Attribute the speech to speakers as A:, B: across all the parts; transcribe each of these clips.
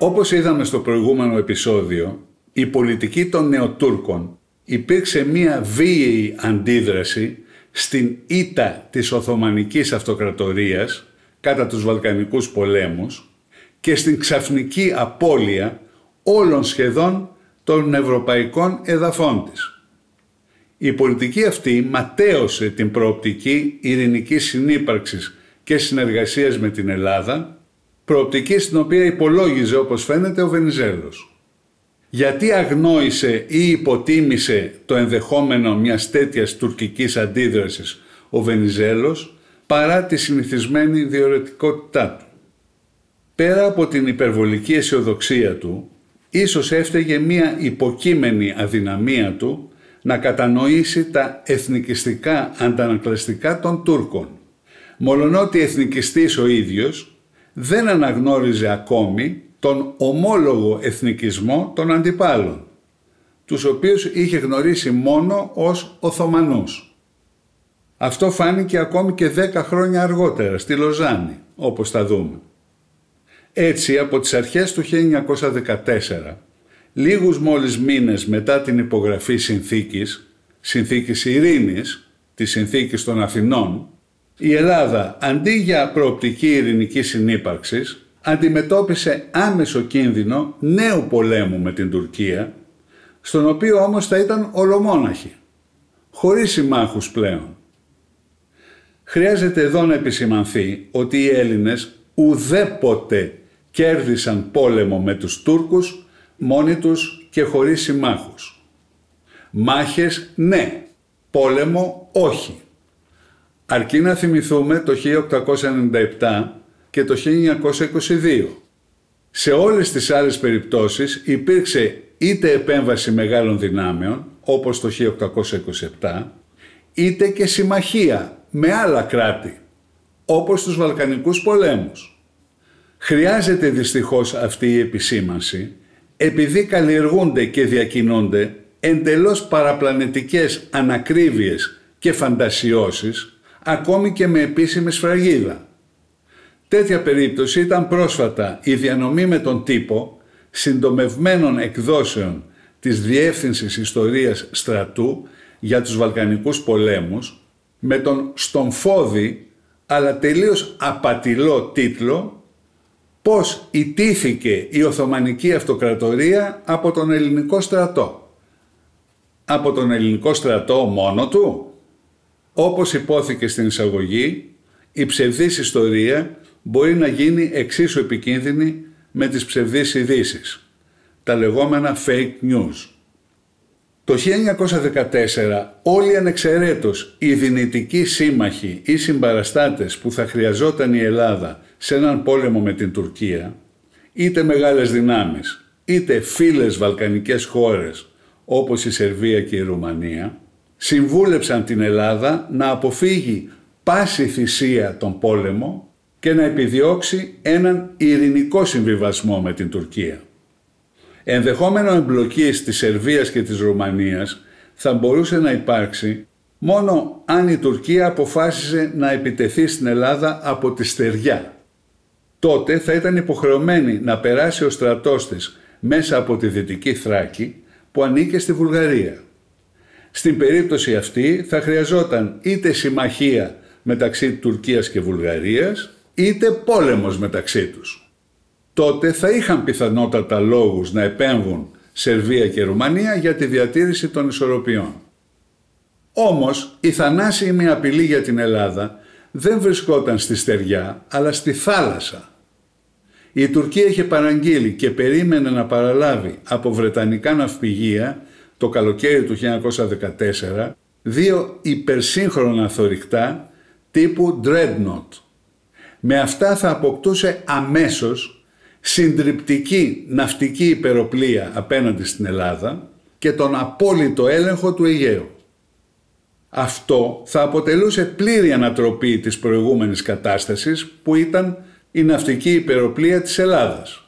A: Όπως είδαμε στο προηγούμενο επεισόδιο, η πολιτική των Νεοτούρκων υπήρξε μία βίαιη αντίδραση στην ήττα της Οθωμανικής Αυτοκρατορίας κατά τους Βαλκανικούς πολέμους και στην ξαφνική απώλεια όλων σχεδόν των ευρωπαϊκών εδαφών της. Η πολιτική αυτή ματέωσε την προοπτική ειρηνικής συνύπαρξης και συνεργασίας με την Ελλάδα προοπτική στην οποία υπολόγιζε όπως φαίνεται ο Βενιζέλος. Γιατί αγνόησε ή υποτίμησε το ενδεχόμενο μιας τέτοιας τουρκικής αντίδρασης ο Βενιζέλος παρά τη συνηθισμένη διορετικότητά του. Πέρα από την υπερβολική αισιοδοξία του, ίσως έφταιγε μια υποκείμενη αδυναμία του να κατανοήσει τα εθνικιστικά αντανακλαστικά των Τούρκων. Μολονότι εθνικιστής ο ίδιος δεν αναγνώριζε ακόμη τον ομόλογο εθνικισμό των αντιπάλων, τους οποίους είχε γνωρίσει μόνο ως Οθωμανούς. Αυτό φάνηκε ακόμη και δέκα χρόνια αργότερα στη Λοζάνη, όπως θα δούμε. Έτσι, από τις αρχές του 1914, λίγους μόλις μήνες μετά την υπογραφή συνθήκης, συνθήκης ειρήνης, της συνθήκης των Αθηνών, η Ελλάδα αντί για προοπτική ειρηνικής συνύπαρξης αντιμετώπισε άμεσο κίνδυνο νέου πολέμου με την Τουρκία στον οποίο όμως θα ήταν ολομόναχη, χωρίς συμμάχους πλέον. Χρειάζεται εδώ να επισημανθεί ότι οι Έλληνες ουδέποτε κέρδισαν πόλεμο με τους Τούρκους μόνοι τους και χωρίς συμμάχους. Μάχες ναι, πόλεμο όχι. Αρκεί να θυμηθούμε το 1897 και το 1922. Σε όλες τις άλλες περιπτώσεις υπήρξε είτε επέμβαση μεγάλων δυνάμεων, όπως το 1827, είτε και συμμαχία με άλλα κράτη, όπως τους Βαλκανικούς πολέμους. Χρειάζεται δυστυχώς αυτή η επισήμανση, επειδή καλλιεργούνται και διακινούνται εντελώς παραπλανητικές ανακρίβειες και φαντασιώσεις ακόμη και με επίσημη σφραγίδα. Τέτοια περίπτωση ήταν πρόσφατα η διανομή με τον τύπο συντομευμένων εκδόσεων της Διεύθυνσης Ιστορίας Στρατού για τους Βαλκανικούς πολέμους με τον στομφόδη αλλά τελείως απατηλό τίτλο «Πώς ιτήθηκε η Οθωμανική Αυτοκρατορία από τον ελληνικό στρατό». Από τον ελληνικό στρατό μόνο του; Όπως υπόθηκε στην εισαγωγή, η ψευδής ιστορία μπορεί να γίνει εξίσου επικίνδυνη με τις ψευδείς ειδήσει, τα λεγόμενα fake news. Το 1914 όλοι ανεξαιρέτως οι δυνητικοί σύμμαχοι ή συμπαραστάτες που θα χρειαζόταν η Ελλάδα σε έναν πόλεμο με την Τουρκία, είτε μεγάλες δυνάμεις, είτε φίλες βαλκανικές χώρες όπως η Σερβία και η Ρουμανία, συμβούλεψαν την Ελλάδα να αποφύγει πάση θυσία τον πόλεμο και να επιδιώξει έναν ειρηνικό συμβιβασμό με την Τουρκία. Ενδεχόμενο εμπλοκής της Σερβίας και της Ρουμανίας θα μπορούσε να υπάρξει μόνο αν η Τουρκία αποφάσισε να επιτεθεί στην Ελλάδα από τη στεριά. τότε θα ήταν υποχρεωμένη να περάσει ο στρατός της μέσα από τη Δυτική Θράκη που ανήκε στη Βουλγαρία. Στην περίπτωση αυτή θα χρειαζόταν είτε συμμαχία μεταξύ Τουρκίας και Βουλγαρίας είτε πόλεμος μεταξύ τους. Τότε θα είχαν πιθανότατα λόγους να επέμβουν Σερβία και Ρουμανία για τη διατήρηση των ισορροπιών. Όμως η θανάσιμη απειλή για την Ελλάδα δεν βρισκόταν στη στεριά αλλά στη θάλασσα. Η Τουρκία είχε παραγγείλει και περίμενε να παραλάβει από βρετανικά ναυπηγεία το καλοκαίρι του 1914 δύο υπερσύγχρονα θωρηκτά τύπου Dreadnought. Με αυτά θα αποκτούσε αμέσως συντριπτική ναυτική υπεροπλία απέναντι στην Ελλάδα και τον απόλυτο έλεγχο του Αιγαίου. Αυτό θα αποτελούσε πλήρη ανατροπή της προηγούμενης κατάστασης που ήταν η ναυτική υπεροπλία της Ελλάδας.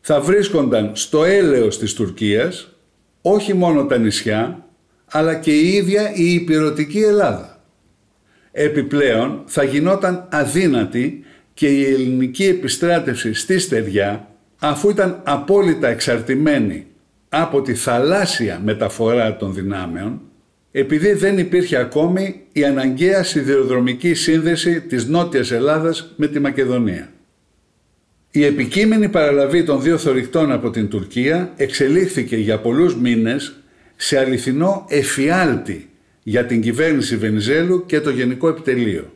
A: Θα βρίσκονταν στο έλεος της Τουρκίας όχι μόνο τα νησιά, αλλά και η ίδια η υπηρετική Ελλάδα. Επιπλέον θα γινόταν αδύνατη και η ελληνική επιστράτευση στη στεριά αφού ήταν απόλυτα εξαρτημένη από τη θαλάσσια μεταφορά των δυνάμεων επειδή δεν υπήρχε ακόμη η αναγκαία σιδηροδρομική σύνδεση της Νότιας Ελλάδας με τη Μακεδονία. Η επικείμενη παραλαβή των δύο θωρηκτών από την Τουρκία εξελίχθηκε για πολλούς μήνες σε αληθινό εφιάλτη για την κυβέρνηση Βενιζέλου και το Γενικό Επιτελείο.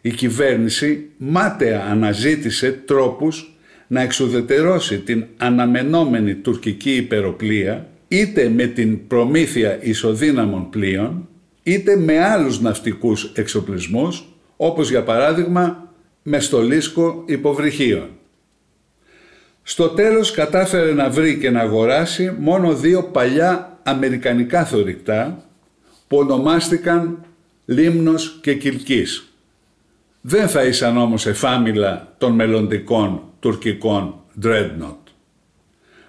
A: Η κυβέρνηση μάταια αναζήτησε τρόπους να εξουδετερώσει την αναμενόμενη τουρκική υπεροπλία είτε με την προμήθεια ισοδύναμων πλοίων είτε με άλλους ναυτικούς εξοπλισμούς όπως για παράδειγμα με στολίσκο υποβρυχίων. Στο τέλος κατάφερε να βρει και να αγοράσει μόνο δύο παλιά αμερικανικά θωρηκτά που ονομάστηκαν Λίμνος και Κιλκής. Δεν θα ήσαν όμως εφάμιλα των μελλοντικών τουρκικών Dreadnought.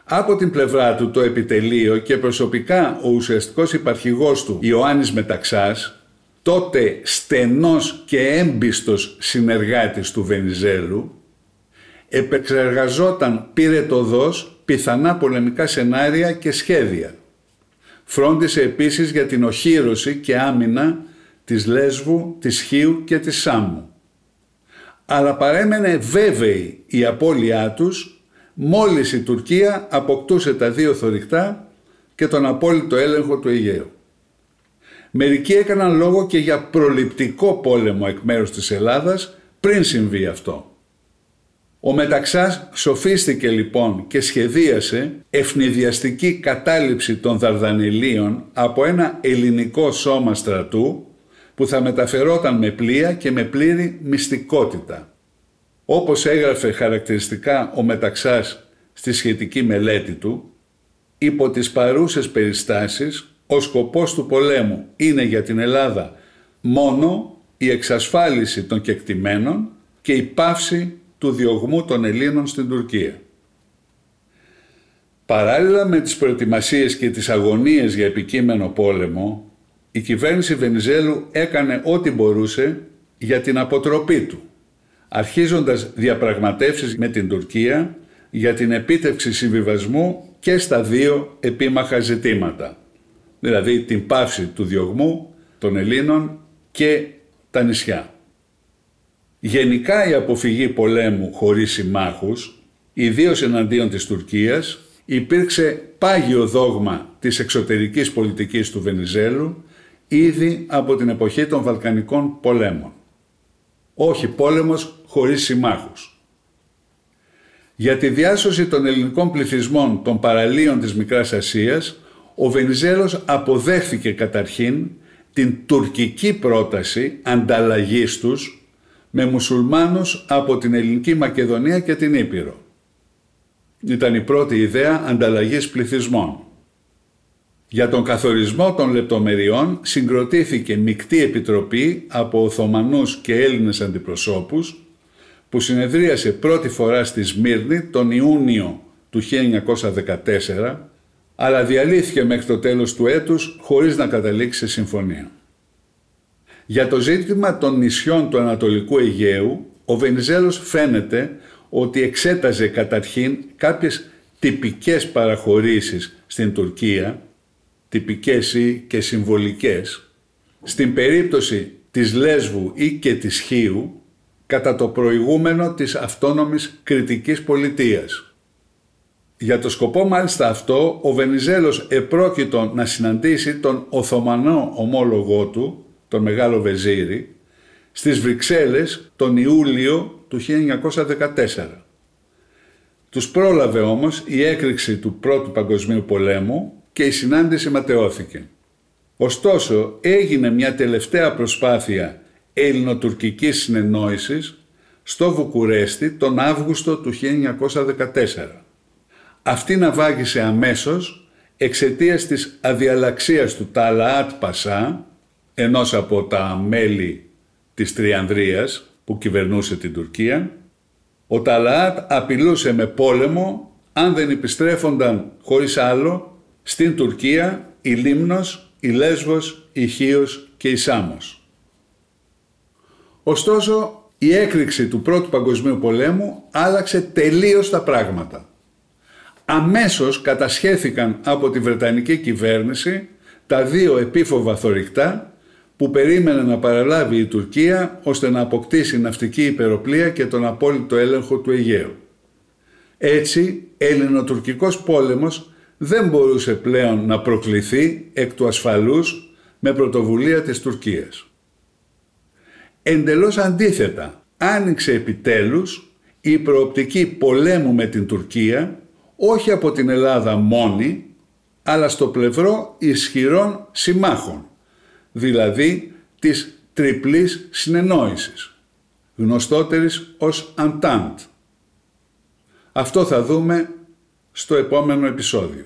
A: Από την πλευρά του το επιτελείο και προσωπικά ο ουσιαστικός υπαρχηγός του Ιωάννης Μεταξάς, τότε στενός και έμπιστος συνεργάτης του Βενιζέλου, επεξεργαζόταν πυρετοδός πιθανά πολεμικά σενάρια και σχέδια. Φρόντισε επίσης για την οχύρωση και άμυνα της Λέσβου, της Χίου και της Σάμου. Αλλά παρέμενε βέβαιη η απώλειά τους μόλις η Τουρκία αποκτούσε τα δύο θωρηκτά και τον απόλυτο έλεγχο του Αιγαίου. Μερικοί έκαναν λόγο και για προληπτικό πόλεμο εκ μέρους της Ελλάδας πριν συμβεί αυτό. Ο Μεταξάς σοφίστηκε λοιπόν και σχεδίασε ευνηδιαστική κατάληψη των Δαρδανελίων από ένα ελληνικό σώμα στρατού που θα μεταφερόταν με πλοία και με πλήρη μυστικότητα. Όπως έγραφε χαρακτηριστικά ο Μεταξάς στη σχετική μελέτη του, υπό τις παρούσες περιστάσεις ο σκοπός του πολέμου είναι για την Ελλάδα μόνο η εξασφάλιση των κεκτημένων και η πάυση του διωγμού των Ελλήνων στην Τουρκία. Παράλληλα με τις προετοιμασίες και τις αγωνίες για επικείμενο πόλεμο, η κυβέρνηση Βενιζέλου έκανε ό,τι μπορούσε για την αποτροπή του, αρχίζοντας διαπραγματεύσεις με την Τουρκία για την επίτευξη συμβιβασμού και στα δύο επίμαχα ζητήματα, δηλαδή την πάυση του διωγμού των Ελλήνων και τα νησιά. Γενικά η αποφυγή πολέμου χωρίς συμμάχους, ιδίως εναντίον της Τουρκίας, υπήρξε πάγιο δόγμα της εξωτερικής πολιτικής του Βενιζέλου ήδη από την εποχή των Βαλκανικών πολέμων. Όχι πόλεμος χωρίς συμμάχους. Για τη διάσωση των ελληνικών πληθυσμών των παραλίων της Μικράς Ασίας, ο Βενιζέλος αποδέχθηκε καταρχήν την τουρκική πρόταση ανταλλαγής τους με μουσουλμάνους από την Ελληνική Μακεδονία και την Ήπειρο. Ήταν η πρώτη ιδέα ανταλλαγής πληθυσμών. Για τον καθορισμό των λεπτομεριών συγκροτήθηκε μεικτή επιτροπή από Οθωμανούς και Έλληνες αντιπροσώπους που συνεδρίασε πρώτη φορά στη Σμύρνη τον Ιούνιο του 1914 αλλά διαλύθηκε μέχρι το τέλος του έτους χωρίς να καταλήξει σε συμφωνία. Για το ζήτημα των νησιών του Ανατολικού Αιγαίου, Ο Βενιζέλος φαίνεται ότι εξέταζε καταρχήν κάποιες τυπικές παραχωρήσεις στην Τουρκία, τυπικές ή και συμβολικές, στην περίπτωση της Λέσβου ή και της Χίου, κατά το προηγούμενο της αυτόνομης κριτικής πολιτείας. Για το σκοπό μάλιστα αυτό, ο Βενιζέλος επρόκειτο να συναντήσει τον Οθωμανό ομόλογό του, τον Μεγάλο Βεζίρι, στις Βρυξέλλες τον Ιούλιο του 1914. Τους πρόλαβε όμως η έκρηξη του Πρώτου Παγκοσμίου Πολέμου και η συνάντηση ματαιώθηκε. Ωστόσο έγινε μια τελευταία προσπάθεια ελληνοτουρκικής συνεννόησης στο Βουκουρέστι τον Αύγουστο του 1914. Αυτή ναυάγησε αμέσως εξαιτίας της αδιαλαξίας του Ταλαάτ Πασά, ενός από τα μέλη της Τριανδρίας που κυβερνούσε την Τουρκία. Ο Ταλαάτ απειλούσε με πόλεμο αν δεν επιστρέφονταν χωρίς άλλο στην Τουρκία η Λίμνος, η Λέσβος, η Χίος και η Σάμος. Ωστόσο, η έκρηξη του Πρώτου Παγκοσμίου Πολέμου άλλαξε τελείως τα πράγματα. Αμέσως κατασχέθηκαν από τη Βρετανική κυβέρνηση τα δύο επίφοβα θωρηκτά που περίμενε να παραλάβει η Τουρκία ώστε να αποκτήσει ναυτική υπεροπλία και τον απόλυτο έλεγχο του Αιγαίου. Έτσι, ελληνοτουρκικός πόλεμος δεν μπορούσε πλέον να προκληθεί εκ του ασφαλούς με πρωτοβουλία της Τουρκίας. Εντελώς αντίθετα, άνοιξε επιτέλους η προοπτική πολέμου με την Τουρκία όχι από την Ελλάδα μόνη, αλλά στο πλευρό ισχυρών συμμάχων, δηλαδή της τριπλής συνεννόησης, γνωστότερης ως Αντάντ. Αυτό θα δούμε στο επόμενο επεισόδιο.